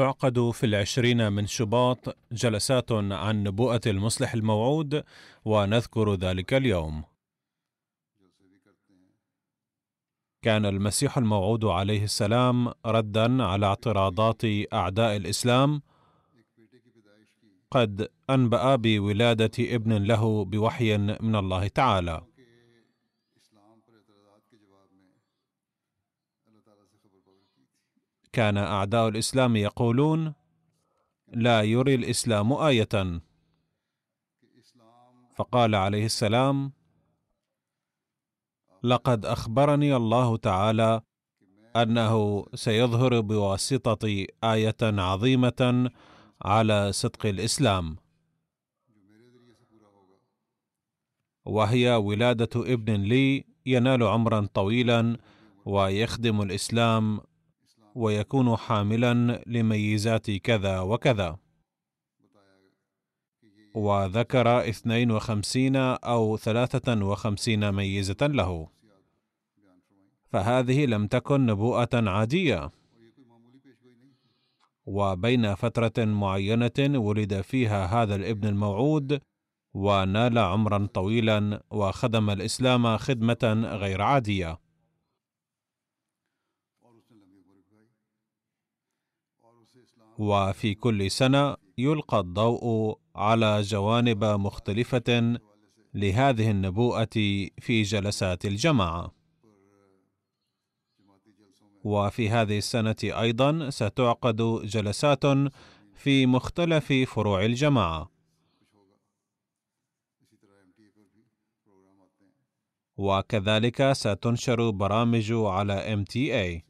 تعقد في العشرين من شباط جلسات عن نبوءة المصلح الموعود ونذكر ذلك اليوم. كان المسيح الموعود عليه السلام ردا على اعتراضات أعداء الإسلام قد أنبأ بولادة ابن له بوحي من الله تعالى. كان أعداء الإسلام يقولون لا يري الإسلام آية. فقال عليه السلام لقد أخبرني الله تعالى أنه سيظهر بواسطة آية عظيمة على صدق الإسلام. وهي ولادة ابن لي ينال عمرا طويلا ويخدم الإسلام ويكون حاملا لميزات كذا وكذا. وذكر اثنين وخمسين أو ثلاثة وخمسين ميزة له. فهذه لم تكن نبوءة عادية. وبين فترة معينة ولد فيها هذا الابن الموعود ونال عمرا طويلا وخدم الإسلام خدمة غير عادية. وفي كل سنة يلقى الضوء على جوانب مختلفة لهذه النبوءة في جلسات الجماعة. وفي هذه السنة أيضا ستعقد جلسات في مختلف فروع الجماعة. وكذلك ستنشر برامج على MTA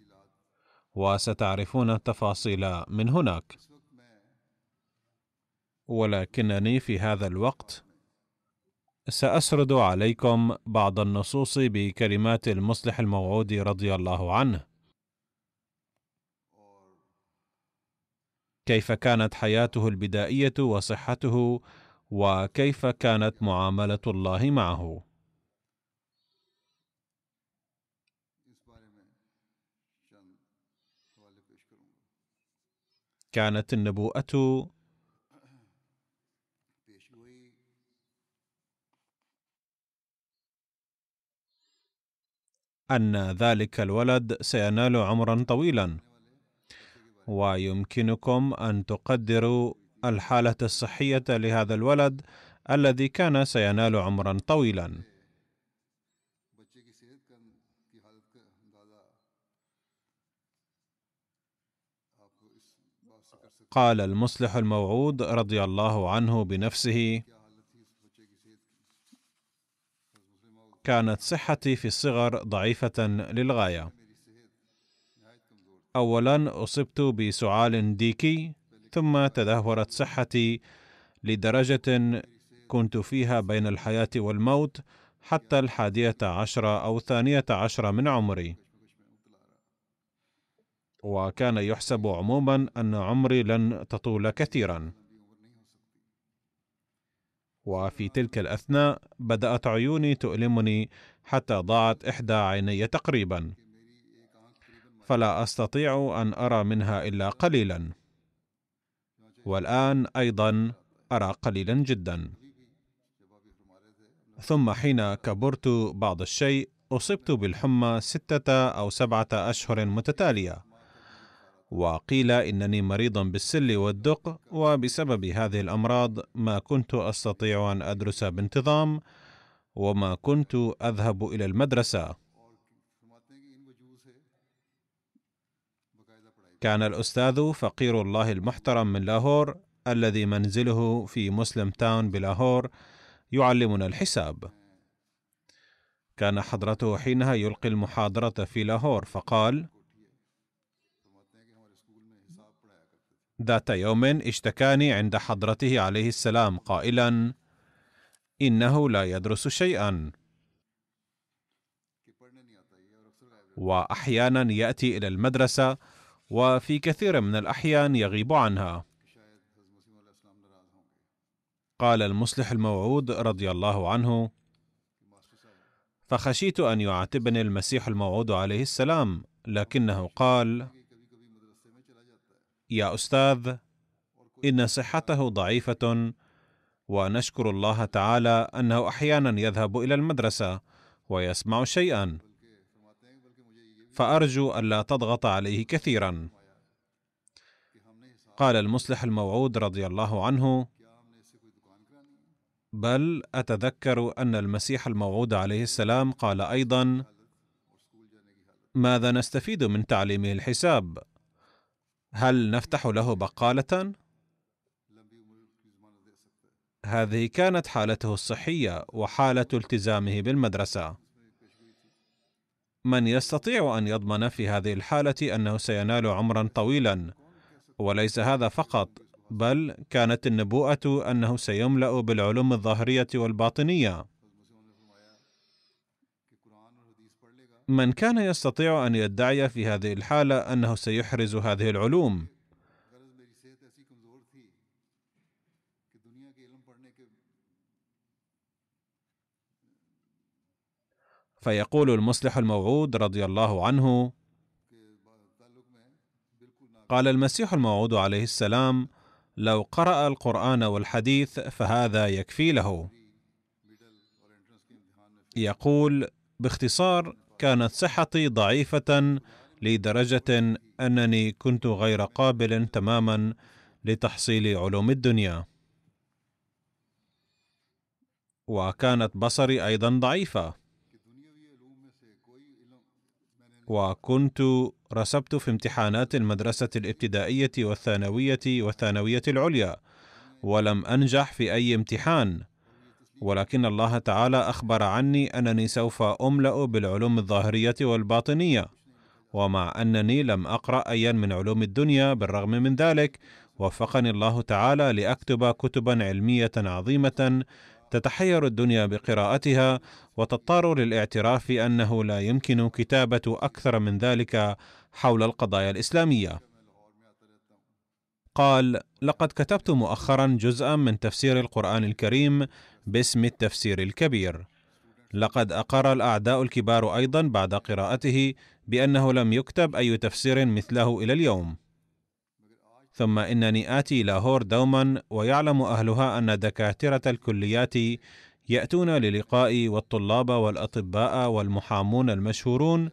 وستعرفون التفاصيل من هناك. ولكنني في هذا الوقت سأسرد عليكم بعض النصوص بكلمات المصلح الموعود رضي الله عنه. كيف كانت حياته البدائية وصحته وكيف كانت معاملة الله معه؟ كانت النبوءة أن ذلك الولد سينال عمرا طويلا. ويمكنكم أن تقدروا الحالة الصحية لهذا الولد الذي كان سينال عمرا طويلا. قال المصلح الموعود رضي الله عنه بنفسه كانت صحتي في الصغر ضعيفة للغاية. اولا أصبت بسعال ديكي ثم تدهورت صحتي لدرجة كنت فيها بين الحياة والموت حتى الحادية عشره أو الثانية عشره من عمري. وكان يحسب عموما أن عمري لن تطول كثيرا. وفي تلك الأثناء بدأت عيوني تؤلمني حتى ضاعت إحدى عيني تقريبا. فلا أستطيع أن أرى منها إلا قليلا. والآن أيضا أرى قليلا جدا. ثم حين كبرت بعض الشيء أصبت بالحمى ستة أو سبعة أشهر متتالية. وقيل إنني مريض بالسل والدق وبسبب هذه الأمراض ما كنت أستطيع أن أدرس بانتظام وما كنت أذهب إلى المدرسة. كان الأستاذ فقير الله المحترم من لاهور الذي منزله في مسلم تاون بلاهور يعلمنا الحساب. كان حضرته حينها يلقي المحاضرة في لاهور فقال ذات يوم اشتكاني عند حضرته عليه السلام قائلا إنه لا يدرس شيئا. واحيانا يأتي إلى المدرسة وفي كثير من الأحيان يغيب عنها. قال المصلح الموعود رضي الله عنه فخشيت أن يعاتبني المسيح الموعود عليه السلام لكنه قال يا أستاذ إن صحته ضعيفة ونشكر الله تعالى أنه أحيانا يذهب إلى المدرسة ويسمع شيئا. فأرجو الا تضغط عليه كثيرا. قال المصلح الموعود رضي الله عنه بل أتذكر أن المسيح الموعود عليه السلام قال أيضا ماذا نستفيد من تعليمه الحساب؟ هل نفتح له بقالة؟ هذه كانت حالته الصحية وحالة التزامه بالمدرسة. من يستطيع أن يضمن في هذه الحالة أنه سينال عمرا طويلا وليس هذا فقط بل كانت النبوءة أنه سيملأ بالعلوم الظاهرية والباطنية. من كان يستطيع أن يدعي في هذه الحالة أنه سيحرز هذه العلوم فيقول المصلح الموعود رضي الله عنه قال المسيح الموعود عليه السلام لو قرأ القرآن والحديث فهذا يكفي له. يقول باختصار كانت صحتي ضعيفة لدرجة أنني كنت غير قابل تماما لتحصيل علوم الدنيا. وكانت بصري أيضا ضعيفة. وكنت رسبت في امتحانات المدرسة الابتدائية والثانوية والثانوية العليا ولم أنجح في أي امتحان ولكن الله تعالى أخبر عني أنني سوف أملأ بالعلوم الظاهرية والباطنية ومع أنني لم أقرأ أيا من علوم الدنيا بالرغم من ذلك وفقني الله تعالى لأكتب كتبا علمية عظيمة تتحير الدنيا بقراءتها وتضطر للاعتراف أنه لا يمكن كتابة أكثر من ذلك حول القضايا الإسلامية. قال لقد كتبت مؤخرا جزءا من تفسير القرآن الكريم باسم التفسير الكبير. لقد أقر الأعداء الكبار أيضا بعد قراءته بأنه لم يكتب أي تفسير مثله إلى اليوم. ثم إنني آتي لاهور دوما ويعلم أهلها أن دكاترة الكليات يأتون للقائي والطلاب والأطباء والمحامون المشهورون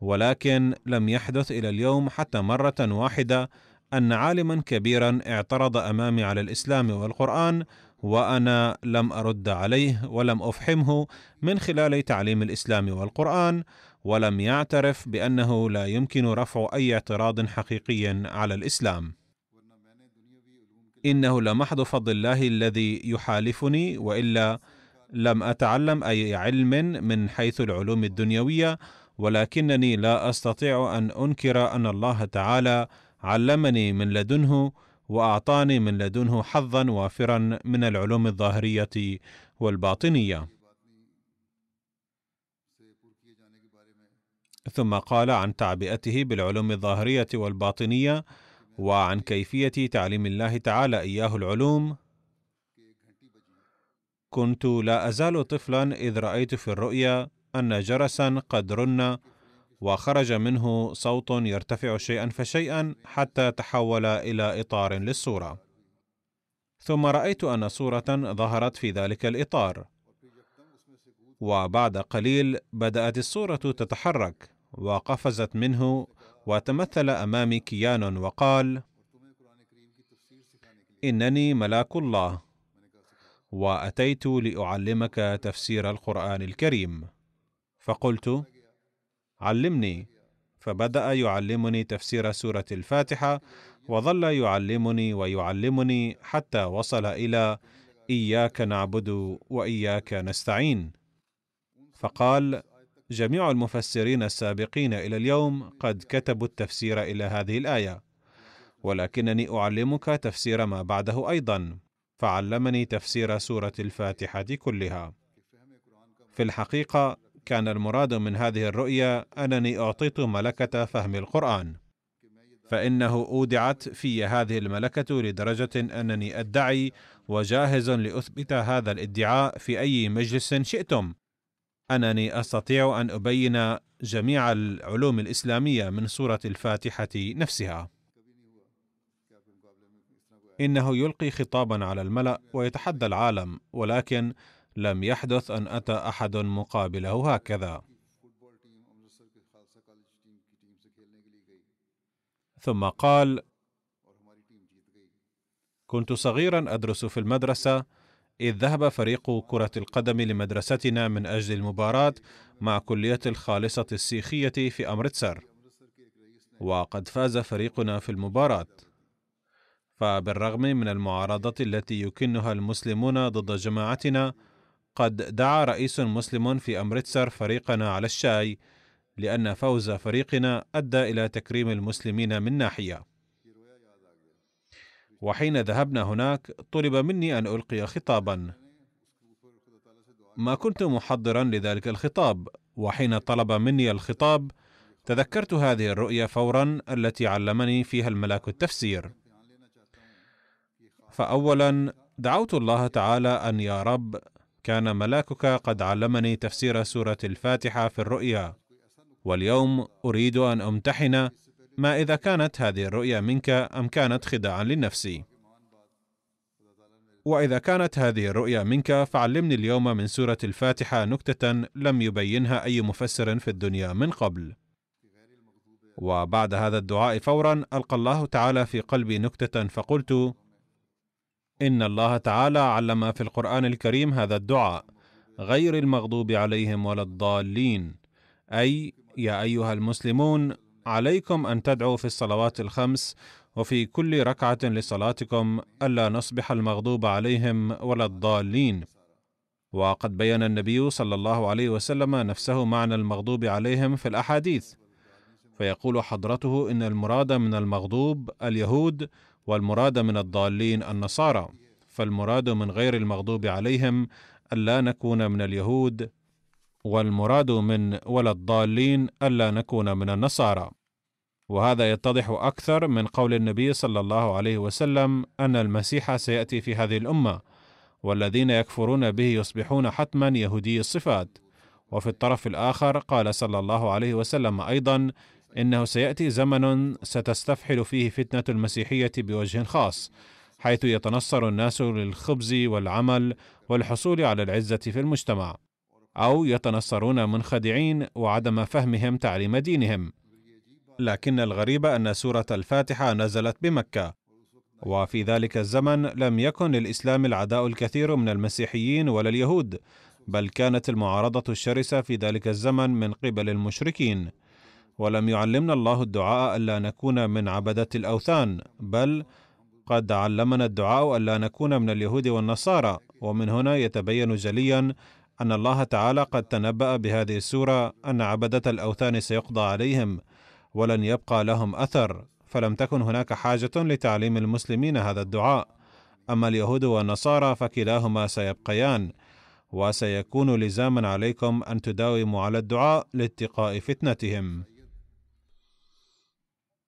ولكن لم يحدث إلى اليوم حتى مرة واحدة أن عالما كبيرا اعترض أمامي على الإسلام والقرآن وأنا لم أرد عليه ولم أفحمه من خلال تعليم الإسلام والقرآن ولم يعترف بأنه لا يمكن رفع أي اعتراض حقيقي على الإسلام. إنه لمحض فضل الله الذي يحالفني وإلا لم أتعلم أي علم من حيث العلوم الدنيوية ولكنني لا أستطيع أن أنكر أن الله تعالى علمني من لدنه وأعطاني من لدنه حظا وافرا من العلوم الظاهرية والباطنية. ثم قال عن تعبئته بالعلوم الظاهرية والباطنية وعن كيفية تعليم الله تعالى إياه العلوم. كنت لا أزال طفلا إذ رأيت في الرؤيا أن جرسا قد رن وخرج منه صوت يرتفع شيئا فشيئا حتى تحول إلى إطار للصورة. ثم رأيت أن صورة ظهرت في ذلك الإطار. وبعد قليل بدأت الصورة تتحرك وقفزت منه وتمثل أمامي كيان وقال إنني ملاك الله وأتيت لأعلمك تفسير القرآن الكريم. فقلت علمني. فبدأ يعلمني تفسير سورة الفاتحة وظل يعلمني ويعلمني حتى وصل إلى إياك نعبد وإياك نستعين. فقال جميع المفسرين السابقين إلى اليوم قد كتبوا التفسير إلى هذه الآية ولكنني أعلمك تفسير ما بعده أيضا فعلمني تفسير سورة الفاتحة كلها. في الحقيقة كان المراد من هذه الرؤيا أنني أعطيت ملكة فهم القرآن. فإنه أودعت في هذه الملكة لدرجة أنني أدعي وجاهز لأثبت هذا الادعاء في أي مجلس شئتم. أنني أستطيع أن أبين جميع العلوم الإسلامية من سورة الفاتحة نفسها. إنه يلقي خطابا على الملأ ويتحدى العالم ولكن لم يحدث أن أتى أحد مقابله هكذا. ثم قال كنت صغيرا أدرس في المدرسة. إذ ذهب فريق كرة القدم لمدرستنا من أجل المباراة مع كلية الخالصة السيخية في أمرتسر. وقد فاز فريقنا في المباراة. فبالرغم من المعارضة التي يكنها المسلمون ضد جماعتنا قد دعا رئيس مسلم في امرتسر فريقنا على الشاي لأن فوز فريقنا أدى إلى تكريم المسلمين من ناحية. وحين ذهبنا هناك طلب مني أن ألقي خطابا. ما كنت محضرا لذلك الخطاب وحين طلب مني الخطاب تذكرت هذه الرؤيا فورا التي علمني فيها الملاك التفسير. فاولا دعوت الله تعالى أن يا رب كان ملاكك قد علمني تفسير سورة الفاتحة في الرؤيا. واليوم أريد أن أمتحن ما إذا كانت هذه الرؤيا منك أم كانت خداعا لنفسي وإذا كانت هذه الرؤيا منك فعلمني اليوم من سورة الفاتحة نكتة لم يبينها أي مفسر في الدنيا من قبل. وبعد هذا الدعاء فورا ألقى الله تعالى في قلبي نكتة فقلت إن الله تعالى علم في القرآن الكريم هذا الدعاء غير المغضوب عليهم ولا الضالين. أي يا أيها المسلمون عليكم أن تدعوا في الصلوات الخمس وفي كل ركعة لصلاتكم ألا نصبح المغضوب عليهم ولا الضالين. وقد بين النبي صلى الله عليه وسلم نفسه معنى المغضوب عليهم في الأحاديث. فيقول حضرته إن المراد من المغضوب اليهود والمراد من الضالين النصارى فالمراد من غير المغضوب عليهم الا نكون من اليهود والمراد من ولا الضالين الا نكون من النصارى. وهذا يتضح أكثر من قول النبي صلى الله عليه وسلم أن المسيح سيأتي في هذه الأمة والذين يكفرون به يصبحون حتما يهودي الصفات. وفي الطرف الآخر قال صلى الله عليه وسلم أيضا إنه سيأتي زمن ستستفحل فيه فتنة المسيحية بوجه خاص حيث يتنصر الناس للخبز والعمل والحصول على العزة في المجتمع أو يتنصرون منخدعين وعدم فهمهم تعليم دينهم. لكن الغريب أن سورة الفاتحة نزلت بمكة وفي ذلك الزمن لم يكن للإسلام العداء الكثير من المسيحيين ولا اليهود بل كانت المعارضة الشرسة في ذلك الزمن من قبل المشركين. ولم يعلمنا الله الدعاء ألا نكون من عبدة الأوثان بل قد علمنا الدعاء ألا نكون من اليهود والنصارى. ومن هنا يتبين جليا أن الله تعالى قد تنبأ بهذه السورة أن عبدة الأوثان سيقضى عليهم ولن يبقى لهم أثر. فلم تكن هناك حاجة لتعليم المسلمين هذا الدعاء. أما اليهود والنصارى فكلاهما سيبقيان وسيكون لزاما عليكم أن تداوموا على الدعاء لاتقاء فتنتهم.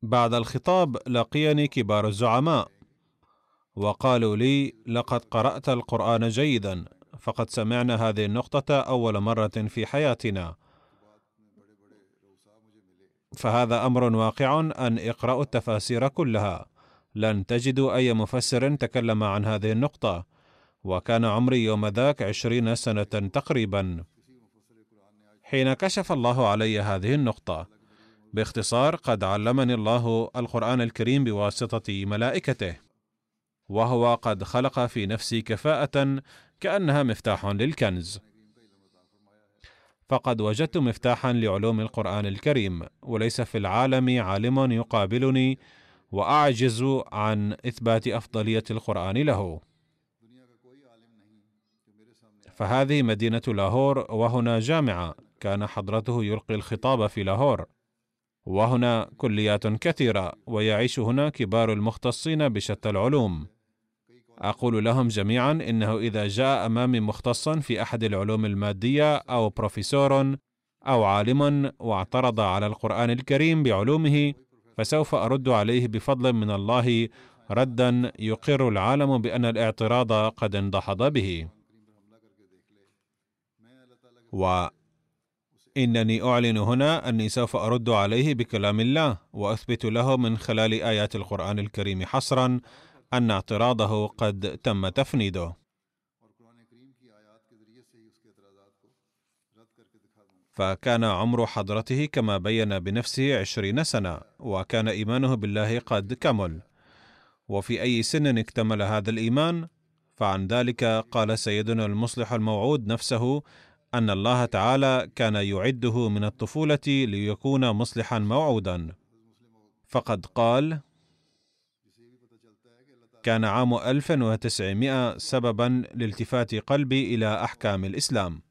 بعد الخطاب لقيني كبار الزعماء. وقالوا لي لقد قرأت القرآن جيدا فقد سمعنا هذه النقطة أول مرة في حياتنا. فهذا أمر واقع أن اقرأوا التفاسير كلها. لن تجدوا أي مفسر تكلم عن هذه النقطة. وكان عمري يوم ذاك عشرين سنة تقريبا. حين كشف الله علي هذه النقطة باختصار قد علمني الله القرآن الكريم بواسطة ملائكته وهو قد خلق في نفسي كفاءة كأنها مفتاح للكنز. فقد وجدت مفتاحا لعلوم القرآن الكريم وليس في العالم عالم يقابلني وأعجز عن إثبات أفضلية القرآن له. فهذه مدينة لاهور وهنا جامعة كان حضرته يلقي الخطاب في لاهور. وهنا كليات كثيرة ويعيش هنا كبار المختصين بشتى العلوم. أقول لهم جميعا إنه إذا جاء أمامي مختصا في أحد العلوم المادية أو بروفيسور أو عالم واعترض على القرآن الكريم بعلومه فسوف أرد عليه بفضل من الله ردا يقر العالم بأن الاعتراض قد انضحض به. وإنني أعلن هنا أني سوف أرد عليه بكلام الله وأثبت له من خلال آيات القرآن الكريم حصرا أن اعتراضه قد تم تفنيده. فكان عمر حضرته كما بين بنفسه عشرين سنة وكان إيمانه بالله قد كمل. وفي أي سن اكتمل هذا الإيمان؟ فعن ذلك قال سيدنا المصلح الموعود نفسه أن الله تعالى كان يعده من الطفولة ليكون مصلحا موعودا. فقد قال كان عام 1900 سببا لالتفات قلبي إلى أحكام الإسلام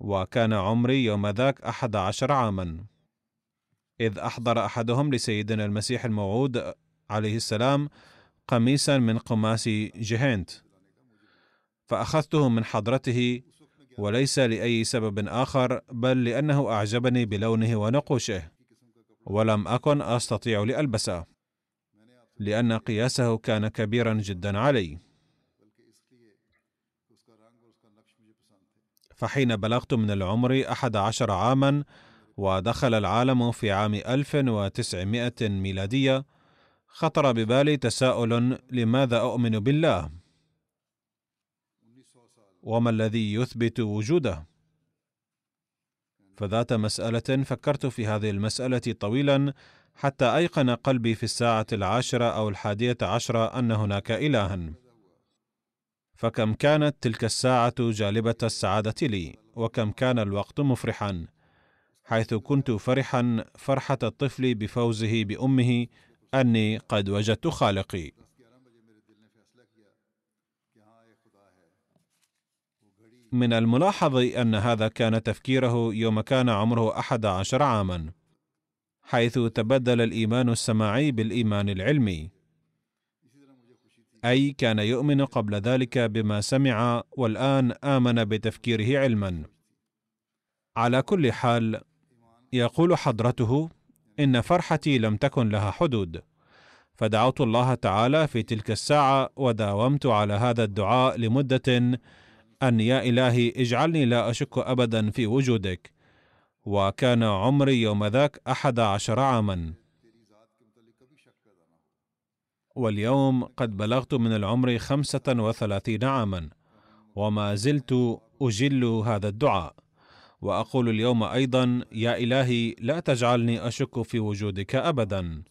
وكان عمري يوم ذاك أحد عشر عاما. إذ أحضر أحدهم لسيدنا المسيح الموعود عليه السلام قميصا من قماس جهنت فأخذته من حضرته وليس لأي سبب آخر بل لأنه أعجبني بلونه ونقوشه. ولم أكن أستطيع لألبسه لأن قياسه كان كبيرا جدا علي. فحين بلغت من العمر أحد عشر عاما ودخل العالم في عام 1900 ميلادية خطر ببالي تساؤل لماذا أؤمن بالله؟ وما الذي يثبت وجوده؟ فذات مسألة فكرت في هذه المسألة طويلا حتى أيقن قلبي في الساعة العاشرة أو الحادية عشرة أن هناك إلها. فكم كانت تلك الساعة جالبة السعادة لي وكم كان الوقت مفرحا حيث كنت فرحا فرحة الطفل بفوزه بأمه أني قد وجدت خالقي. من الملاحظ أن هذا كان تفكيره يوم كان عمره أحد عشر عاما حيث تبدل الإيمان السماعي بالإيمان العلمي. أي كان يؤمن قبل ذلك بما سمع والآن آمن بتفكيره علما. على كل حال يقول حضرته إن فرحتي لم تكن لها حدود. فدعوت الله تعالى في تلك الساعة وداومت على هذا الدعاء لمدة أن يا إلهي اجعلني لا أشك ابدا في وجودك. وكان عمري يوم ذاك أحد عشر عاما. واليوم قد بلغت من العمر خمسة وثلاثين عاما وما زلت أجل هذا الدعاء. وأقول اليوم أيضا يا إلهي لا تجعلني أشك في وجودك أبدا.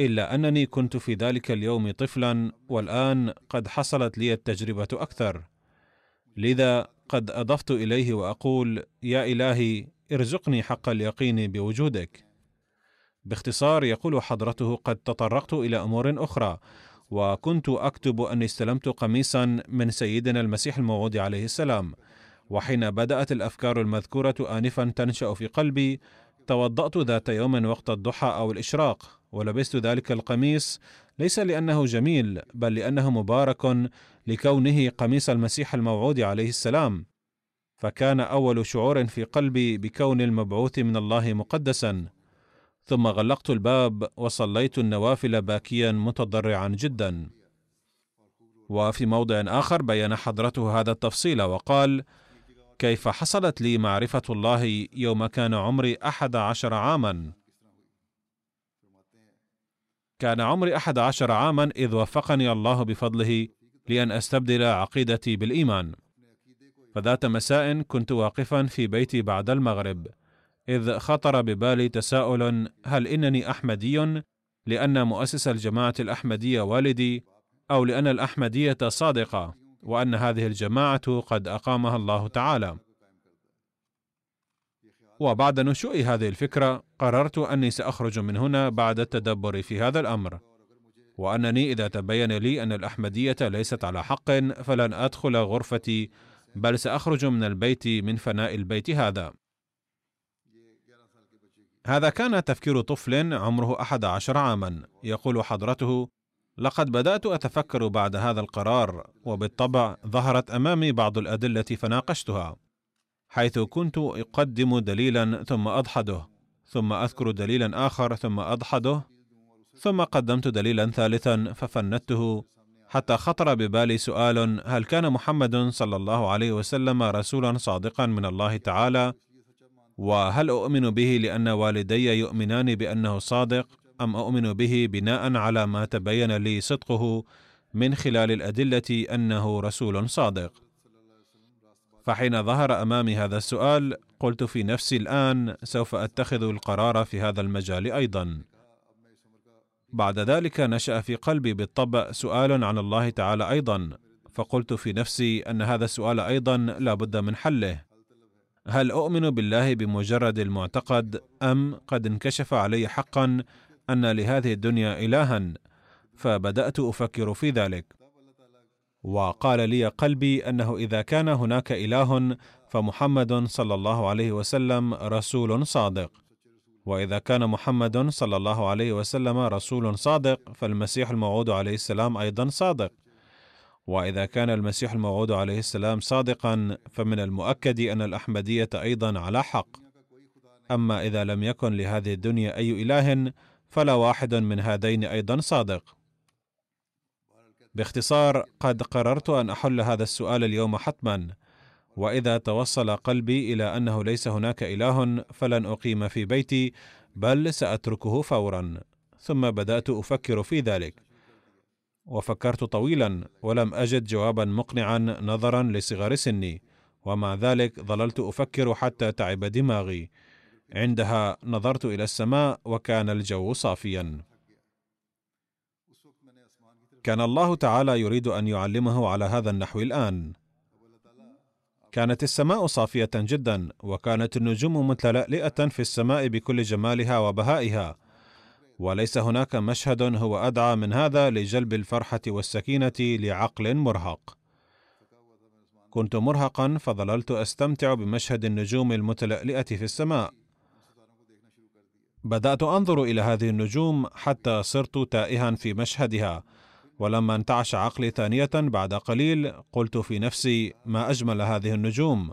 إلا أنني كنت في ذلك اليوم طفلا والآن قد حصلت لي التجربة أكثر. لذا قد أضفت إليه وأقول يا إلهي ارزقني حق اليقين بوجودك. باختصار يقول حضرته قد تطرقت إلى أمور أخرى وكنت أكتب أني استلمت قميصا من سيدنا المسيح الموعود عليه السلام وحين بدأت الأفكار المذكورة انفا تنشأ في قلبي توضأت ذات يوم وقت الضحى أو الإشراق. ولبست ذلك القميص ليس لأنه جميل بل لأنه مبارك لكونه قميص المسيح الموعود عليه السلام. فكان أول شعور في قلبي بكون المبعوث من الله مقدسا. ثم غلقت الباب وصليت النوافل باكيا متضرعا جدا. وفي موضع آخر بين حضرته هذا التفصيل وقال كيف حصلت لي معرفة الله يوم كان عمري أحد عشر عاما؟ كان عمري أحد عشر عاما إذ وفقني الله بفضله لأن أستبدل عقيدتي بالإيمان. فذات مساء كنت واقفا في بيتي بعد المغرب إذ خطر ببالي تساؤل هل إنني أحمدي؟ لأن مؤسس الجماعة الأحمدية والدي أو لأن الأحمدية صادقة وأن هذه الجماعة قد أقامها الله تعالى. وبعد نشوء هذه الفكرة قررت أني سأخرج من هنا بعد التدبر في هذا الأمر. وأنني إذا تبين لي أن الأحمدية ليست على حق فلن أدخل غرفتي بل سأخرج من البيت من فناء البيت هذا. هذا كان تفكير طفل عمره أحد عشر عاما. يقول حضرته لقد بدأت أتفكر بعد هذا القرار وبالطبع ظهرت أمامي بعض الأدلة فناقشتها. حيث كنت أقدم دليلا ثم أضحده ثم أذكر دليلا آخر ثم أضحده ثم قدمت دليلا ثالثا ففندته حتى خطر ببالي سؤال هل كان محمد صلى الله عليه وسلم رسولا صادقا من الله تعالى؟ وهل أؤمن به لأن والدي يؤمنان بأنه صادق أم أؤمن به بناء على ما تبين لي صدقه من خلال الأدلة أنه رسول صادق؟ فحين ظهر أمامي هذا السؤال قلت في نفسي الآن سوف أتخذ القرار في هذا المجال أيضا. بعد ذلك نشأ في قلبي بالطبع سؤال عن الله تعالى أيضا فقلت في نفسي أن هذا السؤال أيضا لا بد من حله. هل أؤمن بالله بمجرد المعتقد أم قد انكشف علي حقا أن لهذه الدنيا الها؟ فبدأت أفكر في ذلك. وقال لي قلبي أنه إذا كان هناك إله فمحمد صلى الله عليه وسلم رسول صادق. وإذا كان محمد صلى الله عليه وسلم رسول صادق فالمسيح الموعود عليه السلام أيضا صادق. وإذا كان المسيح الموعود عليه السلام صادقا فمن المؤكد أن الأحمدية أيضا على حق. أما إذا لم يكن لهذه الدنيا أي إله فلا واحد من هذين أيضا صادق. باختصار قد قررت أن أحل هذا السؤال اليوم حتما وإذا توصل قلبي إلى أنه ليس هناك إله فلن أقيم في بيتي بل سأتركه فورا. ثم بدأت أفكر في ذلك. وفكرت طويلا ولم أجد جوابا مقنعا نظرا لصغر سني. ومع ذلك ظللت أفكر حتى تعب دماغي. عندها نظرت إلى السماء وكان الجو صافيا. كان الله تعالى يريد أن يعلمه على هذا النحو الآن. كانت السماء صافية جدا وكانت النجوم متلألئة في السماء بكل جمالها وبهائها. وليس هناك مشهد هو أدعى من هذا لجلب الفرحة والسكينة لعقل مرهق. كنت مرهقا فظللت أستمتع بمشهد النجوم المتلألئة في السماء. بدأت أنظر إلى هذه النجوم حتى صرت تائها في مشهدها. ولما انتعش عقلي ثانية بعد قليل قلت في نفسي ما أجمل هذه النجوم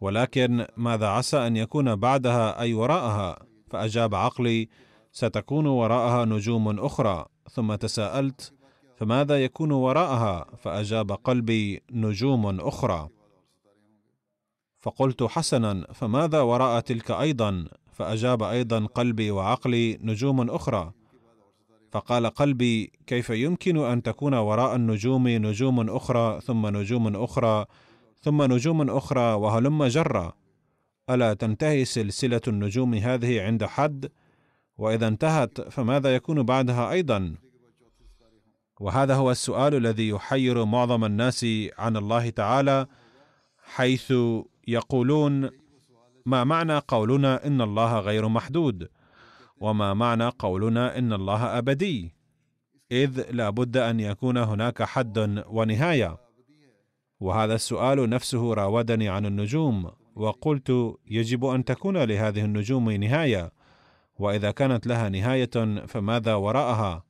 ولكن ماذا عسى أن يكون بعدها أي وراءها؟ فأجاب عقلي ستكون وراءها نجوم أخرى. ثم تساءلت فماذا يكون وراءها؟ فأجاب قلبي نجوم أخرى. فقلت حسنا فماذا وراء تلك أيضا؟ فأجاب أيضا قلبي وعقلي نجوم أخرى. فقال قلبي كيف يمكن أن تكون وراء النجوم نجوم أخرى ثم نجوم أخرى ثم نجوم أخرى وهلم جرا؟ ألا تنتهي سلسلة النجوم هذه عند حد؟ وإذا انتهت فماذا يكون بعدها أيضا؟ وهذا هو السؤال الذي يحير معظم الناس عن الله تعالى حيث يقولون ما معنى قولنا إن الله غير محدود؟ وما معنى قولنا إن الله أبدي؟ إذ لا بد أن يكون هناك حد ونهاية. وهذا السؤال نفسه راودني عن النجوم وقلت يجب أن تكون لهذه النجوم نهاية. وإذا كانت لها نهاية فماذا وراءها؟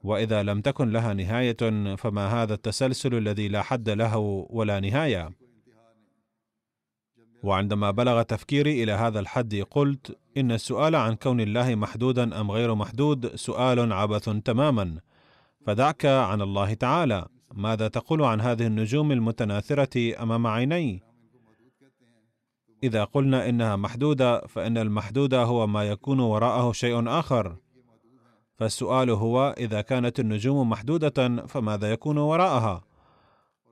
وإذا لم تكن لها نهاية فما هذا التسلسل الذي لا حد له ولا نهاية؟ وعندما بلغ تفكيري إلى هذا الحد قلت إن السؤال عن كون الله محدودا أم غير محدود سؤال عبث تماما فدعك عن الله تعالى ماذا تقول عن هذه النجوم المتناثرة أمام عيني؟ إذا قلنا إنها محدودة فإن المحدود هو ما يكون وراءه شيء آخر فالسؤال هو إذا كانت النجوم محدودة فماذا يكون وراءها؟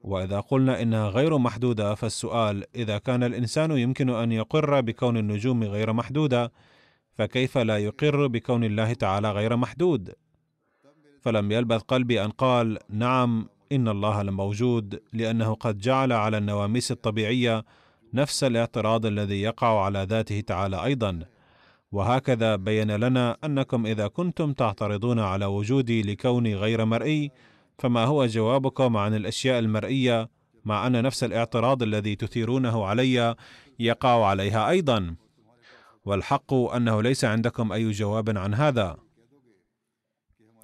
وإذا قلنا إنها غير محدودة فالسؤال إذا كان الإنسان يمكن أن يقر بكون النجوم غير محدودة فكيف لا يقر بكون الله تعالى غير محدود؟ فلم يلبث قلبي أن قال نعم إن الله لموجود لأنه قد جعل على النواميس الطبيعية نفس الاعتراض الذي يقع على ذاته تعالى أيضا. وهكذا بين لنا أنكم إذا كنتم تعترضون على وجودي لكوني غير مرئي فما هو جوابكم عن الأشياء المرئية مع أن نفس الاعتراض الذي تثيرونه علي يقع عليها أيضا؟ والحق أنه ليس عندكم أي جواب عن هذا.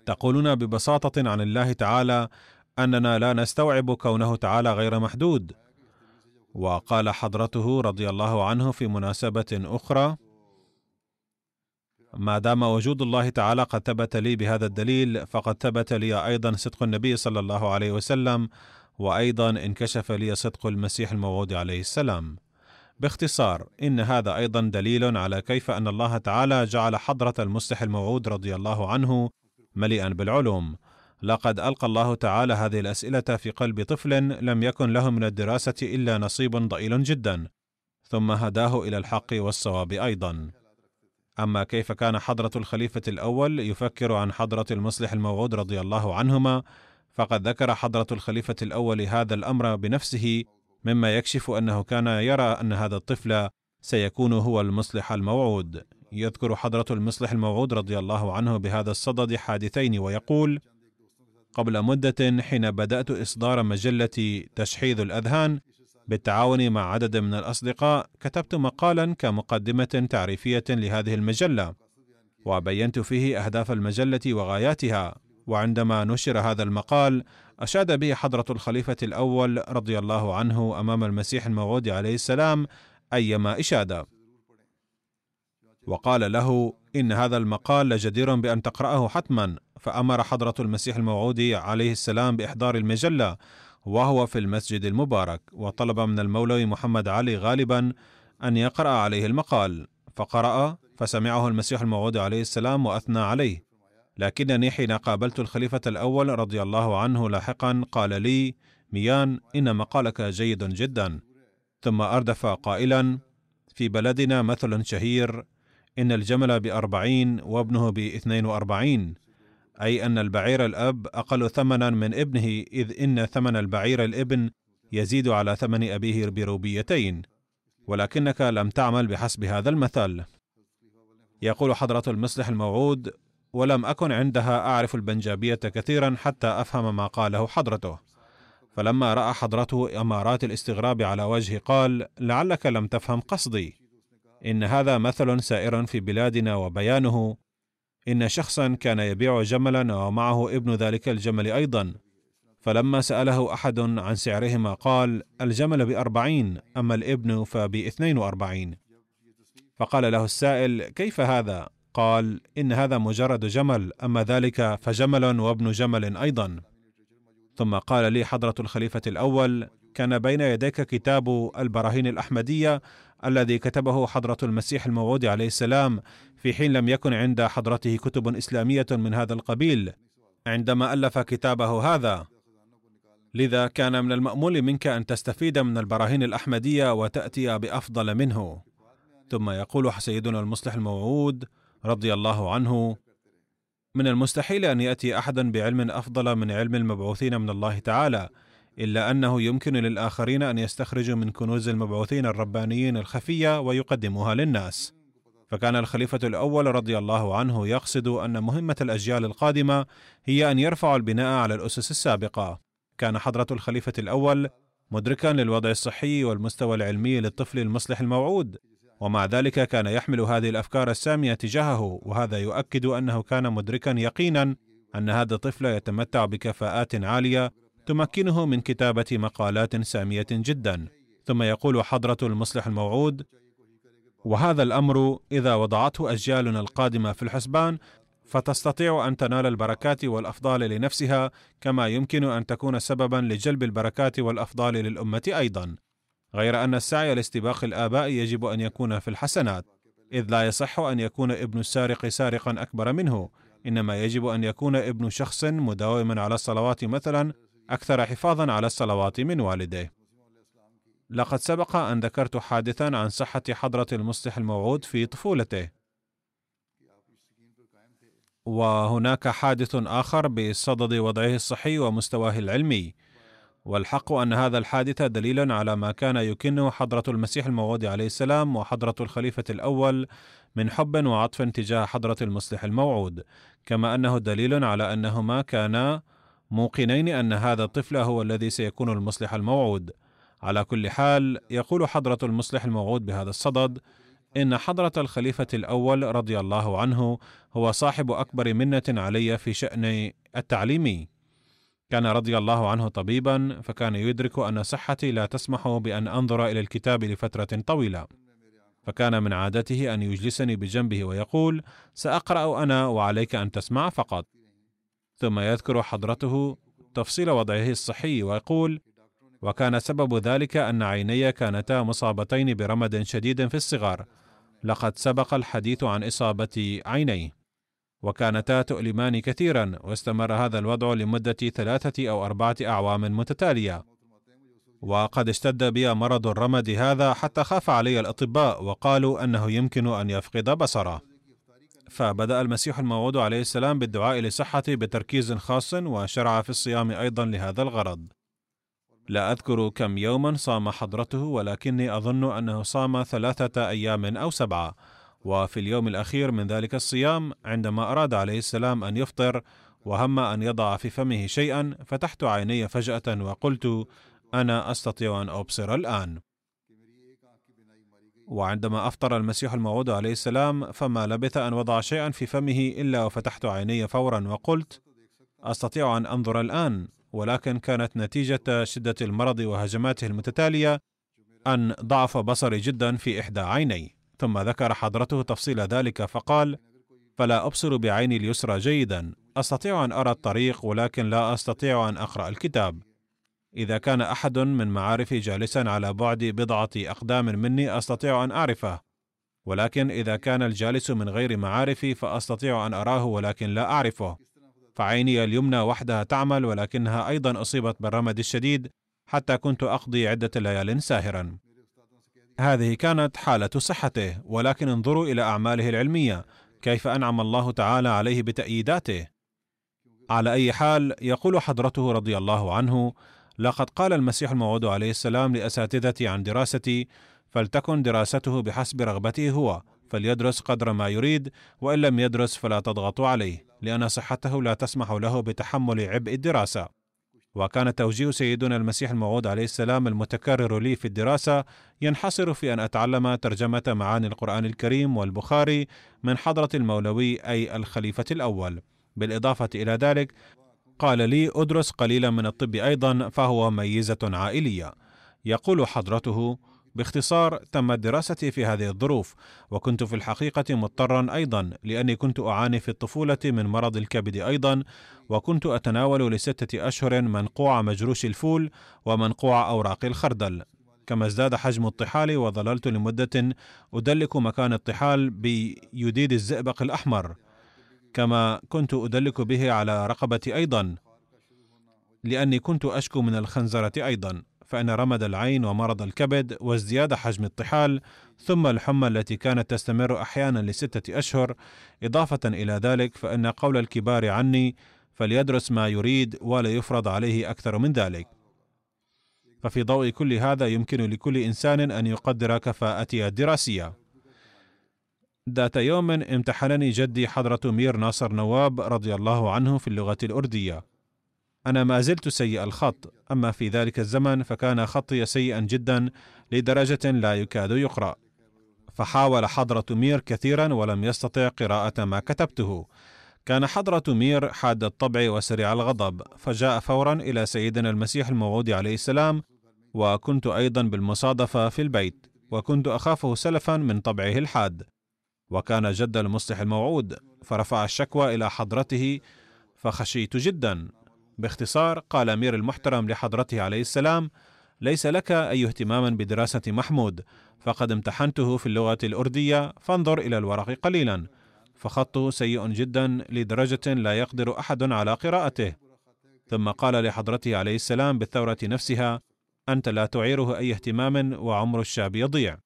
تقولون ببساطة عن الله تعالى أننا لا نستوعب كونه تعالى غير محدود. وقال حضرته رضي الله عنه في مناسبة أخرى ما دام وجود الله تعالى قد ثبت لي بهذا الدليل فقد ثبت لي أيضا صدق النبي صلى الله عليه وسلم وأيضا انكشف لي صدق المسيح الموعود عليه السلام. باختصار إن هذا أيضا دليل على كيف أن الله تعالى جعل حضرة المصلح الموعود رضي الله عنه مليئا بالعلوم. لقد ألقى الله تعالى هذه الأسئلة في قلب طفل لم يكن له من الدراسة إلا نصيب ضئيل جدا ثم هداه إلى الحق والصواب أيضا. أما كيف كان حضرة الخليفة الأول يفكر عن حضرة المصلح الموعود رضي الله عنهما فقد ذكر حضرة الخليفة الأول هذا الأمر بنفسه مما يكشف أنه كان يرى أن هذا الطفل سيكون هو المصلح الموعود. يذكر حضرة المصلح الموعود رضي الله عنه بهذا الصدد حادثين ويقول قبل مدة حين بدأت إصدار مجلة تشحيذ الأذهان بالتعاون مع عدد من الأصدقاء كتبت مقالا كمقدمة تعريفية لهذه المجلة وبينت فيه أهداف المجلة وغاياتها. وعندما نشر هذا المقال أشاد به حضرة الخليفة الأول رضي الله عنه أمام المسيح الموعود عليه السلام أيما إشادة. وقال له إن هذا المقال لجدير بأن تقرأه حتما فأمر حضرة المسيح الموعود عليه السلام بإحضار المجلة وهو في المسجد المبارك وطلب من المولوي محمد علي غالبا أن يقرأ عليه المقال فقرأ فسمعه المسيح الموعود عليه السلام وأثنى عليه. لكنني حين قابلت الخليفة الأول رضي الله عنه لاحقا قال لي ميان إن مقالك جيد جدا. ثم أردف قائلا في بلدنا مثل شهير إن الجمل بأربعين وابنه بإثنين وأربعين. أي أن البعير الأب أقل ثمنا من ابنه إذ إن ثمن البعير الإبن يزيد على ثمن أبيه بروبيتين ولكنك لم تعمل بحسب هذا المثل يقول حضرة المصلح الموعود ولم أكن عندها أعرف البنجابية كثيرا حتى أفهم ما قاله حضرته. فلما رأى حضرته أمارات الاستغراب على وجهه قال لعلك لم تفهم قصدي. إن هذا مثل سائر في بلادنا وبيانه إن شخصا كان يبيع جملا ومعه ابن ذلك الجمل أيضا. فلما سأله أحد عن سعرهما قال الجمل بأربعين أما الابن فباثنين وأربعين. فقال له السائل كيف هذا؟ قال إن هذا مجرد جمل أما ذلك فجمل وابن جمل أيضا. ثم قال لي حضرة الخليفة الأول كان بين يديك كتاب البراهين الأحمدية الذي كتبه حضرة المسيح الموعود عليه السلام في حين لم يكن عند حضرته كتب إسلامية من هذا القبيل عندما ألف كتابه هذا. لذا كان من المأمول منك أن تستفيد من البراهين الأحمدية وتأتي بأفضل منه. ثم يقول سيدنا المصلح الموعود رضي الله عنه من المستحيل أن يأتي أحد بعلم أفضل من علم المبعوثين من الله تعالى إلا أنه يمكن للآخرين أن يستخرجوا من كنوز المبعوثين الربانيين الخفية ويقدموها للناس فكان الخليفة الأول رضي الله عنه يقصد أن مهمة الأجيال القادمة هي أن يرفعوا البناء على الأسس السابقة. كان حضرة الخليفة الأول مدركا للوضع الصحي والمستوى العلمي للطفل المصلح الموعود، ومع ذلك كان يحمل هذه الأفكار السامية تجاهه، وهذا يؤكد أنه كان مدركا يقينا أن هذا الطفل يتمتع بكفاءات عالية تمكنه من كتابة مقالات سامية جدا. ثم يقول حضرة المصلح الموعود: وهذا الأمر إذا وضعته أجيالنا القادمة في الحسبان فتستطيع أن تنال البركات والأفضال لنفسها كما يمكن أن تكون سببا لجلب البركات والأفضال للأمة أيضا غير أن السعي لاستباق الآباء يجب أن يكون في الحسنات إذ لا يصح أن يكون ابن السارق سارقا أكبر منه إنما يجب أن يكون ابن شخص مداوما على الصلوات مثلا أكثر حفاظا على الصلوات من والديه. لقد سبق أن ذكرت حادثا عن صحة حضرة المصلح الموعود في طفولته. وهناك حادث آخر بصدد وضعه الصحي ومستواه العلمي. والحق أن هذا الحادث دليل على ما كان يكنه حضرة المسيح الموعود عليه السلام وحضرة الخليفة الأول من حب وعطف تجاه حضرة المصلح الموعود. كما أنه دليل على أنهما كانا موقنين أن هذا الطفل هو الذي سيكون المصلح الموعود. على كل حال يقول حضرة المصلح الموعود بهذا الصدد إن حضرة الخليفة الأول رضي الله عنه هو صاحب أكبر منة علي في شأن التعليمي. كان رضي الله عنه طبيبا فكان يدرك أن صحتي لا تسمح بأن أنظر إلى الكتاب لفترة طويلة. فكان من عادته أن يجلسني بجنبه ويقول سأقرأ أنا وعليك أن تسمع فقط. ثم يذكر حضرته تفصيل وضعه الصحي ويقول وكان سبب ذلك أن عيني كانتا مصابتين برمد شديد في الصغر لقد سبق الحديث عن إصابة عينيه وكانتا تؤلمان كثيرا واستمر هذا الوضع لمدة ثلاثة أو أربعة أعوام متتالية. وقد اشتد بي مرض الرمد هذا حتى خاف علي الأطباء وقالوا أنه يمكن أن يفقد بصره. فبدأ المسيح الموعود عليه السلام بالدعاء لصحتي بتركيز خاص وشرع في الصيام أيضا لهذا الغرض. لا أذكر كم يوما صام حضرته ولكني أظن أنه صام ثلاثة أيام أو سبعة. وفي اليوم الأخير من ذلك الصيام عندما أراد عليه السلام أن يفطر وهم أن يضع في فمه شيئا فتحت عيني فجأة وقلت أنا أستطيع أن أبصر الآن. وعندما أفطر المسيح الموعود عليه السلام فما لبث أن وضع شيئا في فمه إلا وفتحت عيني فورا وقلت أستطيع أن أنظر الآن ولكن كانت نتيجة شدة المرض وهجماته المتتالية أن ضعف بصري جدا في إحدى عيني. ثم ذكر حضرته تفصيل ذلك فقال فلا أبصر بعيني اليسرى جيدا أستطيع أن أرى الطريق ولكن لا أستطيع أن أقرأ الكتاب. إذا كان أحد من معارفي جالسا على بعد بضعة أقدام مني أستطيع أن أعرفه. ولكن إذا كان الجالس من غير معارفي فأستطيع أن أراه ولكن لا أعرفه. فعيني اليمنى وحدها تعمل ولكنها أيضا أصيبت بالرمد الشديد حتى كنت أقضي عدة ليال ساهرا. هذه كانت حالة صحته ولكن انظروا إلى أعماله العلمية. كيف أنعم الله تعالى عليه بتأييداته؟ على أي حال يقول حضرته رضي الله عنه لقد قال المسيح الموعود عليه السلام لأساتذتي عن دراستي فلتكن دراسته بحسب رغبته هو فليدرس قدر ما يريد وإن لم يدرس فلا تضغطوا عليه لأن صحته لا تسمح له بتحمل عبء الدراسة. وكان توجيه سيدنا المسيح الموعود عليه السلام المتكرر لي في الدراسة ينحصر في أن أتعلم ترجمة معاني القرآن الكريم والبخاري من حضرة المولوي أي الخليفة الأول. بالإضافة إلى ذلك قال لي أدرس قليلا من الطب أيضا فهو ميزة عائلية. يقول حضرته باختصار تمت دراستي في هذه الظروف وكنت في الحقيقة مضطرا أيضا لأني كنت أعاني في الطفولة من مرض الكبد أيضا وكنت أتناول لستة أشهر منقوع مجروش الفول ومنقوع أوراق الخردل. كما ازداد حجم الطحال وظللت لمدة أدلك مكان الطحال بيديد الزئبق الأحمر. كما كنت أدلك به على رقبتي أيضا. لأني كنت أشكو من الخنزرة أيضا فإن رمد العين ومرض الكبد وازدياد حجم الطحال ثم الحمى التي كانت تستمر أحيانا لستة أشهر. إضافة إلى ذلك فإن قول الكبار عني فليدرس ما يريد ولا يفرض عليه أكثر من ذلك ففي ضوء كل هذا يمكن لكل إنسان أن يقدر كفاءتي الدراسية. ذات يوم امتحنني جدي حضرة مير ناصر نواب رضي الله عنه في اللغة الأردية أنا ما زلت سيء الخط، أما في ذلك الزمن فكان خطي سيئا جدا لدرجة لا يكاد يقرأ. فحاول حضرة مير كثيرا ولم يستطع قراءة ما كتبته. كان حضرة مير حاد الطبع وسريع الغضب، فجاء فورا إلى سيدنا المسيح الموعود عليه السلام، وكنت أيضا بالمصادفة في البيت، وكنت أخافه سلفا من طبعه الحاد. وكان جد المصلح الموعود فرفع الشكوى إلى حضرته فخشيت جدا. باختصار قال أمير المحترم لحضرته عليه السلام ليس لك أي اهتمام بدراسة محمود فقد امتحنته في اللغة الأردية فانظر إلى الورق قليلا. فخطه سيء جدا لدرجة لا يقدر أحد على قراءته. ثم قال لحضرته عليه السلام بالثورة نفسها أنت لا تعيره أي اهتمام وعمر الشاب يضيع.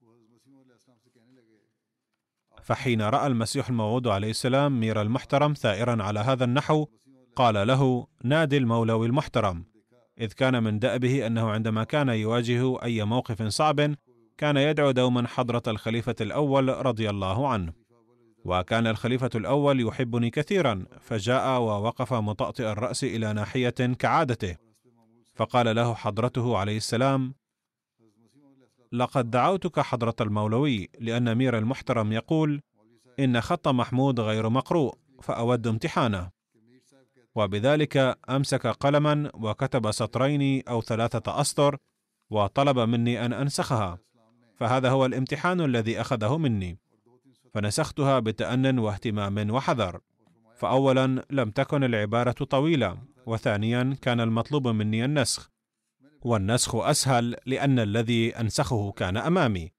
فحين رأى المسيح الموعود عليه السلام مير المحترم ثائرا على هذا النحو قال له نادي المولوي المحترم. إذ كان من دأبه أنه عندما كان يواجه أي موقف صعب كان يدعو دوما حضرة الخليفة الأول رضي الله عنه. وكان الخليفة الأول يحبني كثيرا فجاء ووقف مطأطئ الرأس إلى ناحية كعادته. فقال له حضرته عليه السلام لقد دعوتك حضرة المولوي لأن أمير المحترم يقول إن خط محمود غير مقروء فأود امتحانه. وبذلك أمسك قلما وكتب سطرين أو ثلاثة أسطر وطلب مني أن أنسخها. فهذا هو الامتحان الذي أخذه مني. فنسختها بتأن واهتمام وحذر. فاولا لم تكن العبارة طويلة وثانيا كان المطلوب مني النسخ. والنسخ أسهل لأن الذي أنسخه كان أمامي.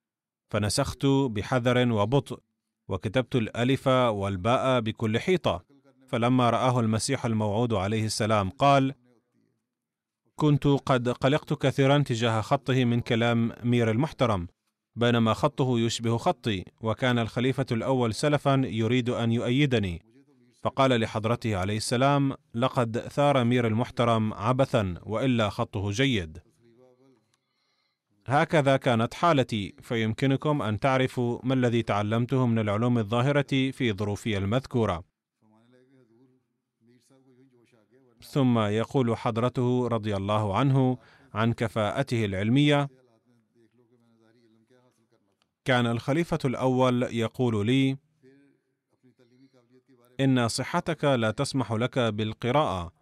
فنسخت بحذر وبطء وكتبت الألف والباء بكل حيطة. فلما رآه المسيح الموعود عليه السلام قال كنت قد قلقت كثيرا تجاه خطه من كلام مير المحترم بينما خطه يشبه خطي وكان الخليفة الأول سلفا يريد أن يؤيدني. فقال لحضرته عليه السلام لقد ثار مير المحترم عبثا وإلا خطه جيد. هكذا كانت حالتي فيمكنكم أن تعرفوا ما الذي تعلمته من العلوم الظاهرة في ظروفي المذكورة. ثم يقول حضرته رضي الله عنه عن كفاءته العلمية كان الخليفة الأول يقول لي إن صحتك لا تسمح لك بالقراءة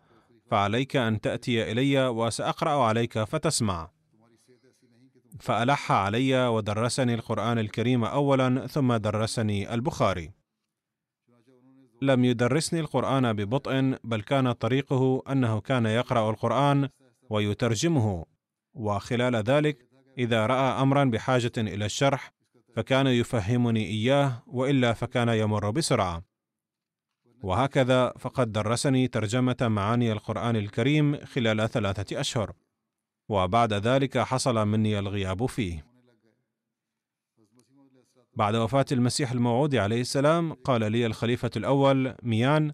فعليك أن تأتي إلي وسأقرأ عليك فتسمع. فألح علي ودرسني القرآن الكريم اولا ثم درسني البخاري. لم يدرسني القرآن ببطء بل كان طريقه أنه كان يقرأ القرآن ويترجمه. وخلال ذلك إذا رأى امرا بحاجة إلى الشرح فكان يفهمني إياه وإلا فكان يمر بسرعة. وهكذا فقد درسني ترجمة معاني القرآن الكريم خلال ثلاثة أشهر. وبعد ذلك حصل مني الغياب فيه. بعد وفاة المسيح الموعود عليه السلام قال لي الخليفة الأول ميان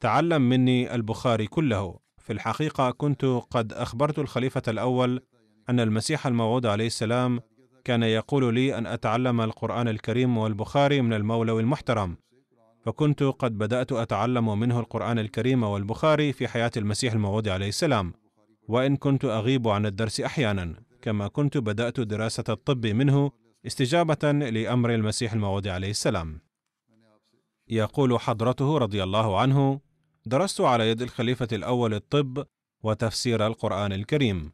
تعلم مني البخاري كله. في الحقيقة كنت قد أخبرت الخليفة الأول أن المسيح الموعود عليه السلام كان يقول لي أن أتعلم القرآن الكريم والبخاري من المولوي المحترم. فكنت قد بدأت أتعلم منه القرآن الكريم والبخاري في حياة المسيح الموعود عليه السلام. وإن كنت أغيب عن الدرس أحيانا كما كنت بدأت دراسة الطب منه استجابة لأمر المسيح الموعود عليه السلام. يقول حضرته رضي الله عنه درست على يد الخليفة الأول الطب وتفسير القرآن الكريم.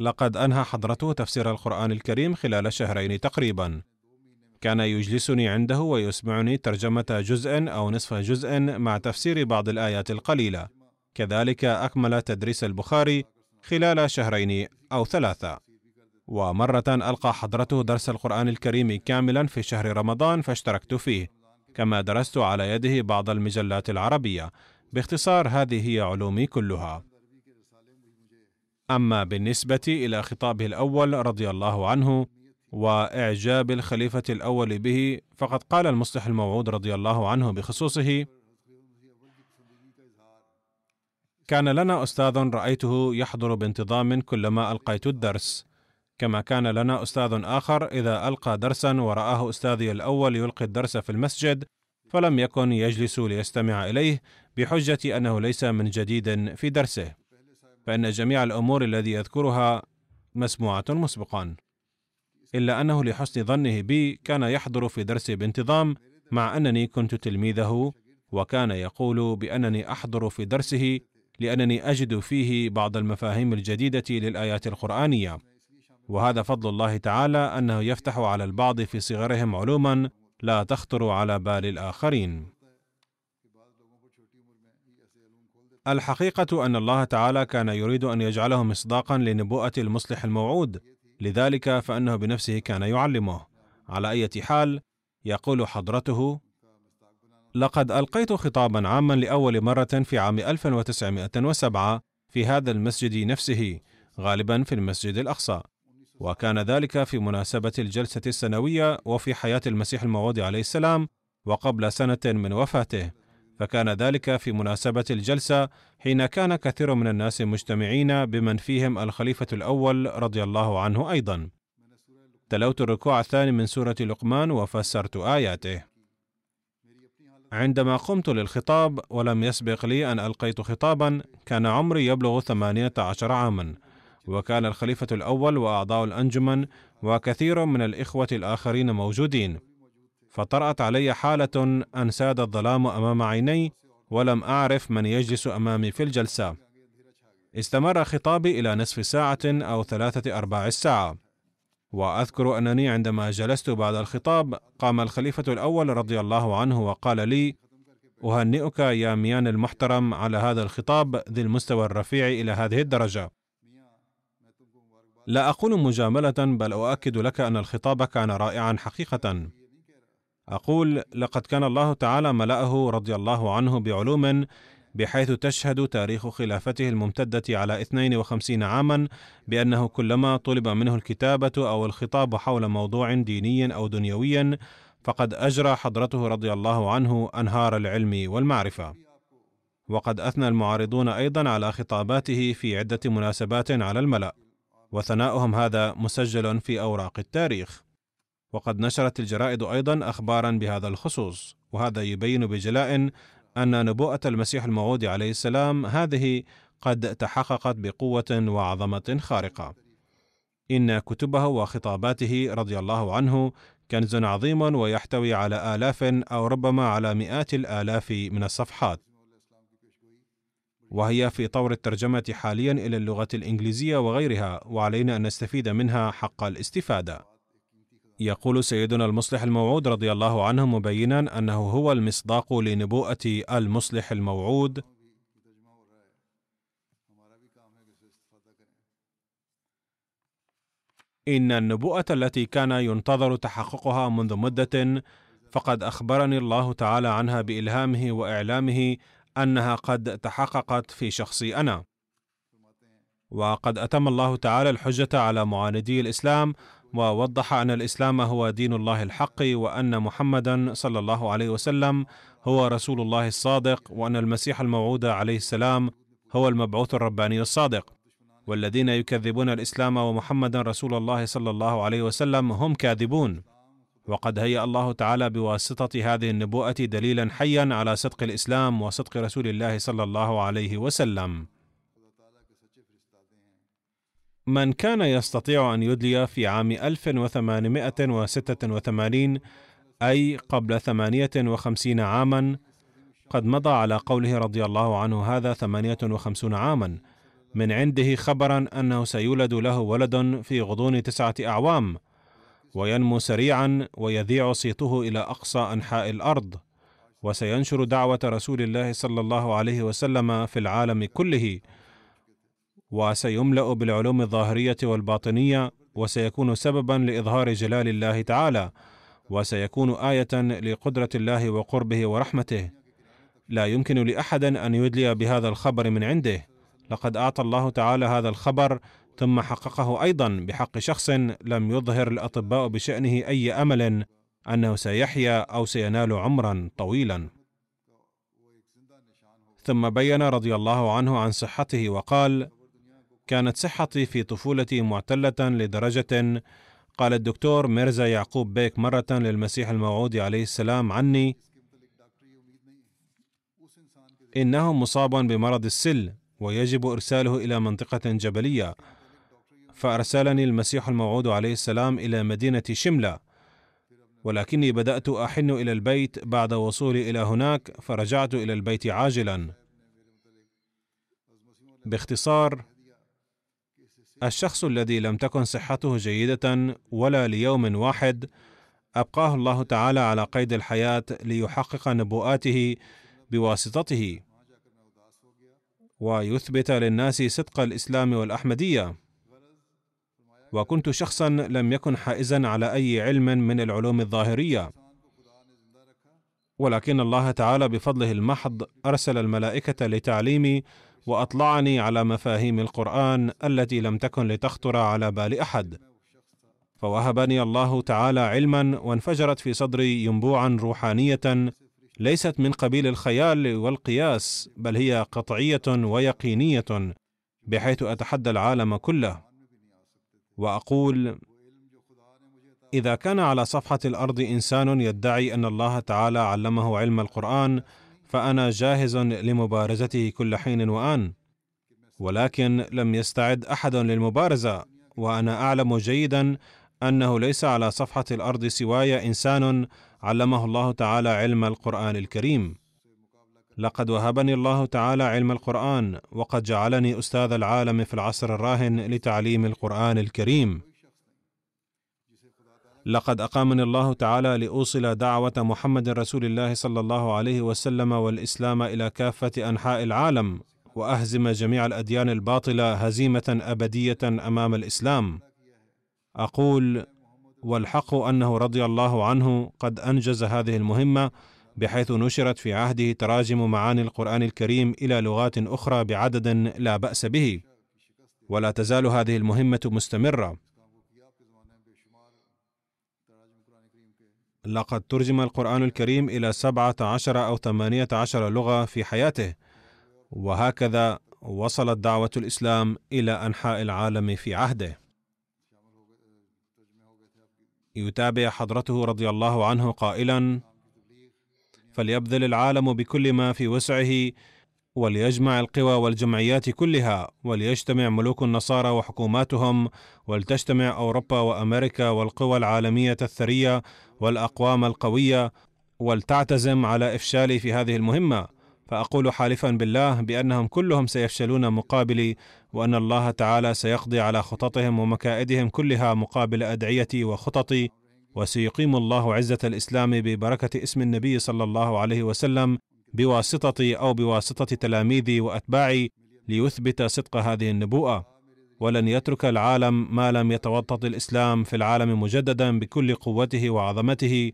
لقد أنهى حضرته تفسير القرآن الكريم خلال شهرين تقريبا. كان يجلسني عنده ويسمعني ترجمة جزء أو نصف جزء مع تفسير بعض الآيات القليلة. كذلك أكمل تدريس البخاري خلال شهرين أو ثلاثة. ومرة ألقى حضرته درس القرآن الكريم كاملا في شهر رمضان فاشتركت فيه كما درست على يده بعض المجلات العربية باختصار هذه هي علومي كلها. أما بالنسبة إلى خطابه الأول رضي الله عنه وإعجاب الخليفة الأول به فقد قال المصلح الموعود رضي الله عنه بخصوصه كان لنا أستاذ رأيته يحضر بانتظام كلما ألقيت الدرس كما كان لنا أستاذ آخر إذا ألقى درسا ورآه أستاذي الأول يلقي الدرس في المسجد فلم يكن يجلس ليستمع إليه بحجة أنه ليس من جديد في درسه فإن جميع الأمور الذي يذكرها مسموعة مسبقا. إلا أنه لحسن ظنه بي كان يحضر في درسي بانتظام مع أنني كنت تلميذه وكان يقول بأنني أحضر في درسه لأنني أجد فيه بعض المفاهيم الجديدة للآيات القرآنية. وهذا فضل الله تعالى أنه يفتح على البعض في صغرهم علوما لا تخطر على بال الآخرين. الحقيقة أن الله تعالى كان يريد أن يجعله مصداقا لنبوءة المصلح الموعود لذلك فإنه بنفسه كان يعلمه. على أي حال يقول حضرته لقد ألقيت خطابا عاما لأول مرة في عام 1907 في هذا المسجد نفسه غالبا في المسجد الأقصى. وكان ذلك في مناسبة الجلسة السنوية وفي حياة المسيح الموعود عليه السلام وقبل سنة من وفاته. فكان ذلك في مناسبة الجلسة حين كان كثير من الناس مجتمعين بمن فيهم الخليفة الأول رضي الله عنه أيضا. تلوت الركوع الثاني من سورة لقمان وفسرت آياته. عندما قمت للخطاب ولم يسبق لي أن ألقيت خطابا كان عمري يبلغ ثمانية عشر عاما. وكان الخليفة الأول وأعضاء الأنجمن وكثير من الإخوة الآخرين موجودين. فطرأت علي حالة أن ساد الظلام أمام عيني ولم أعرف من يجلس أمامي في الجلسة. استمر خطابي إلى نصف ساعة أو ثلاثة أرباع الساعة. وأذكر أنني عندما جلست بعد الخطاب قام الخليفة الأول رضي الله عنه وقال لي أهنئك يا ميان المحترم على هذا الخطاب ذي المستوى الرفيع إلى هذه الدرجة. لا أقول مجاملة بل أؤكد لك أن الخطاب كان رائعا حقيقة. أقول لقد كان الله تعالى ملأه رضي الله عنه بعلوم بحيث تشهد تاريخ خلافته الممتدة على 52 عاما بأنه كلما طلب منه الكتابة أو الخطاب حول موضوع ديني أو دنيوي فقد أجرى حضرته رضي الله عنه أنهار العلم والمعرفة. وقد أثنى المعارضون أيضا على خطاباته في عدة مناسبات على الملأ، وثناؤهم هذا مسجل في أوراق التاريخ. وقد نشرت الجرائد أيضا أخبارا بهذا الخصوص، وهذا يبين بجلاء أن نبوءة المسيح الموعود عليه السلام هذه قد تحققت بقوة وعظمة خارقة. إن كتبه وخطاباته رضي الله عنه كنز عظيم ويحتوي على آلاف أو ربما على مئات الآلاف من الصفحات. وهي في طور الترجمة حاليا إلى اللغة الإنجليزية وغيرها، وعلينا أن نستفيد منها حق الاستفادة. يقول سيدنا المصلح الموعود رضي الله عنه مبينا أنه هو المصداق لنبوءة المصلح الموعود. إن النبوءة التي كان ينتظر تحققها منذ مدة فقد أخبرني الله تعالى عنها بإلهامه وإعلامه أنها قد تحققت في شخصي أنا. وقد أتم الله تعالى الحجة على معاندي الإسلام ووضح أن الإسلام هو دين الله الحق وأن محمدا صلى الله عليه وسلم هو رسول الله الصادق وأن المسيح الموعود عليه السلام هو المبعوث الرباني الصادق والذين يكذبون الإسلام ومحمدا رسول الله صلى الله عليه وسلم هم كاذبون وقد هيأ الله تعالى بواسطة هذه النبوءة دليلا حيا على صدق الإسلام وصدق رسول الله صلى الله عليه وسلم. من كان يستطيع أن يدلي في عام 1886 أي قبل 58 عاما قد مضى على قوله رضي الله عنه هذا 58 عاما. من عنده خبرا أنه سيولد له ولد في غضون تسعة أعوام وينمو سريعا ويذيع صيته إلى أقصى أنحاء الأرض. وسينشر دعوة رسول الله صلى الله عليه وسلم في العالم كله. وسيملأ بالعلوم الظاهرية والباطنية وسيكون سببا لإظهار جلال الله تعالى وسيكون آية لقدرة الله وقربه ورحمته. لا يمكن لاحد أن يدلي بهذا الخبر من عنده. لقد اعطى الله تعالى هذا الخبر ثم حققه أيضا بحق شخص لم يظهر الأطباء بشأنه أي أمل أنه سيحيا أو سينال عمرا طويلا. ثم بين رضي الله عنه عن صحته وقال كانت صحتي في طفولتي معتلة لدرجة قال الدكتور ميرزا يعقوب بيك مرة للمسيح الموعود عليه السلام عني إنه مصاب بمرض السل ويجب إرساله إلى منطقة جبلية فأرسلني المسيح الموعود عليه السلام إلى مدينة شملة ولكني بدأت أحن إلى البيت بعد وصولي إلى هناك فرجعت إلى البيت عاجلا. باختصار الشخص الذي لم تكن صحته جيدة ولا ليوم واحد أبقاه الله تعالى على قيد الحياة ليحقق نبوءاته بواسطته. ويثبت للناس صدق الإسلام والأحمدية. وكنت شخصا لم يكن حائزا على أي علم من العلوم الظاهرية. ولكن الله تعالى بفضله المحض أرسل الملائكة لتعليمي وأطلعني على مفاهيم القرآن التي لم تكن لتخطر على بال أحد. فوهبني الله تعالى علما وانفجرت في صدري ينبوعا روحانية ليست من قبيل الخيال والقياس بل هي قطعية ويقينية بحيث أتحدى العالم كله. وأقول إذا كان على صفحة الأرض إنسان يدعي أن الله تعالى علمه علم القرآن فأنا جاهز لمبارزته كل حين وآن ولكن لم يستعد أحد للمبارزة وأنا أعلم جيدا أنه ليس على صفحة الأرض سواي إنسان علمه الله تعالى علم القرآن الكريم. لقد وهبني الله تعالى علم القرآن وقد جعلني أستاذ العالم في العصر الراهن لتعليم القرآن الكريم. لقد أقامني الله تعالى لأوصل دعوة محمد رسول الله صلى الله عليه وسلم والإسلام إلى كافة أنحاء العالم وأهزم جميع الأديان الباطلة هزيمة أبدية أمام الإسلام. أقول والحق أنه رضي الله عنه قد أنجز هذه المهمة بحيث نشرت في عهده تراجم معاني القرآن الكريم إلى لغات أخرى بعدد لا بأس به. ولا تزال هذه المهمة مستمرة. لقد ترجم القرآن الكريم إلى سبعة عشر أو ثمانية عشر لغة في حياته. وهكذا وصلت دعوة الإسلام إلى أنحاء العالم في عهده. يتابع حضرته رضي الله عنه قائلا فليبذل العالم بكل ما في وسعه وليجمع القوى والجمعيات كلها وليجتمع ملوك النصارى وحكوماتهم ولتجتمع أوروبا وأمريكا والقوى العالمية الثرية والأقوام القوية ولتعتزم على إفشالي في هذه المهمة. فأقول حالفا بالله بأنهم كلهم سيفشلون مقابلي وأن الله تعالى سيقضي على خططهم ومكائدهم كلها مقابل أدعيتي وخططي وسيقيم الله عزة الإسلام ببركة اسم النبي صلى الله عليه وسلم بواسطتي أو بواسطة تلاميذي وأتباعي ليثبت صدق هذه النبوءة ولن يترك العالم ما لم يتوطد الإسلام في العالم مجددا بكل قوته وعظمته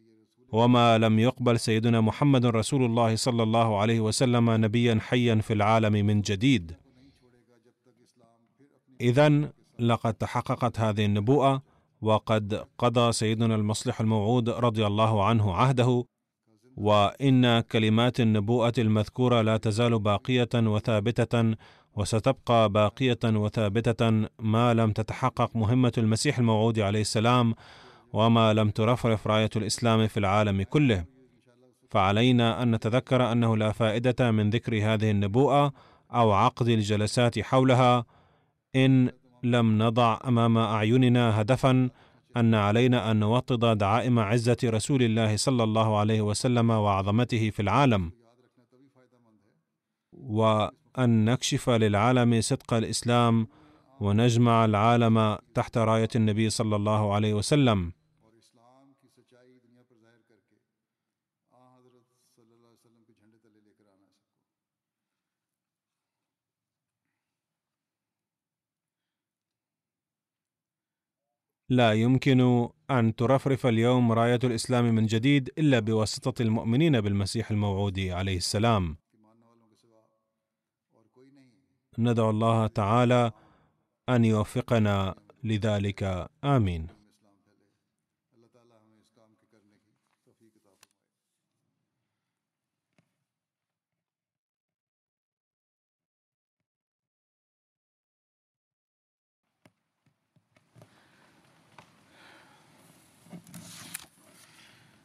وما لم يقبل سيدنا محمد رسول الله صلى الله عليه وسلم نبيا حيا في العالم من جديد. اذا لقد تحققت هذه النبوءة وقد قضى سيدنا المصلح الموعود رضي الله عنه عهده وإن كلمات النبوءة المذكورة لا تزال باقية وثابتة وستبقى باقية وثابتة ما لم تتحقق مهمة المسيح الموعود عليه السلام وما لم ترفرف راية الإسلام في العالم كله. فعلينا أن نتذكر أنه لا فائدة من ذكر هذه النبوءة أو عقد الجلسات حولها إن لم نضع أمام أعيننا هدفا أن علينا أن نوطد دعائم عزة رسول الله صلى الله عليه وسلم وعظمته في العالم وأن نكشف للعالم صدق الإسلام ونجمع العالم تحت راية النبي صلى الله عليه وسلم. لا يمكن أن ترفرف اليوم راية الإسلام من جديد إلا بواسطة المؤمنين بالمسيح الموعود عليه السلام. ندعو الله تعالى أن يوفقنا لذلك. آمين.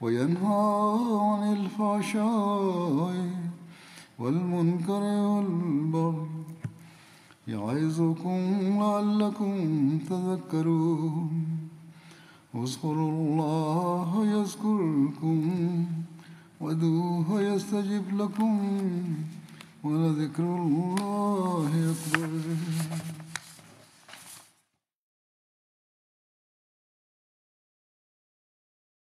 وينهى عن الفحشاء والمنكر والبغي يعظكم لعلكم تذكرون اذكروا الله يذكركم ودوه يستجب لكم ولذكر الله أكبر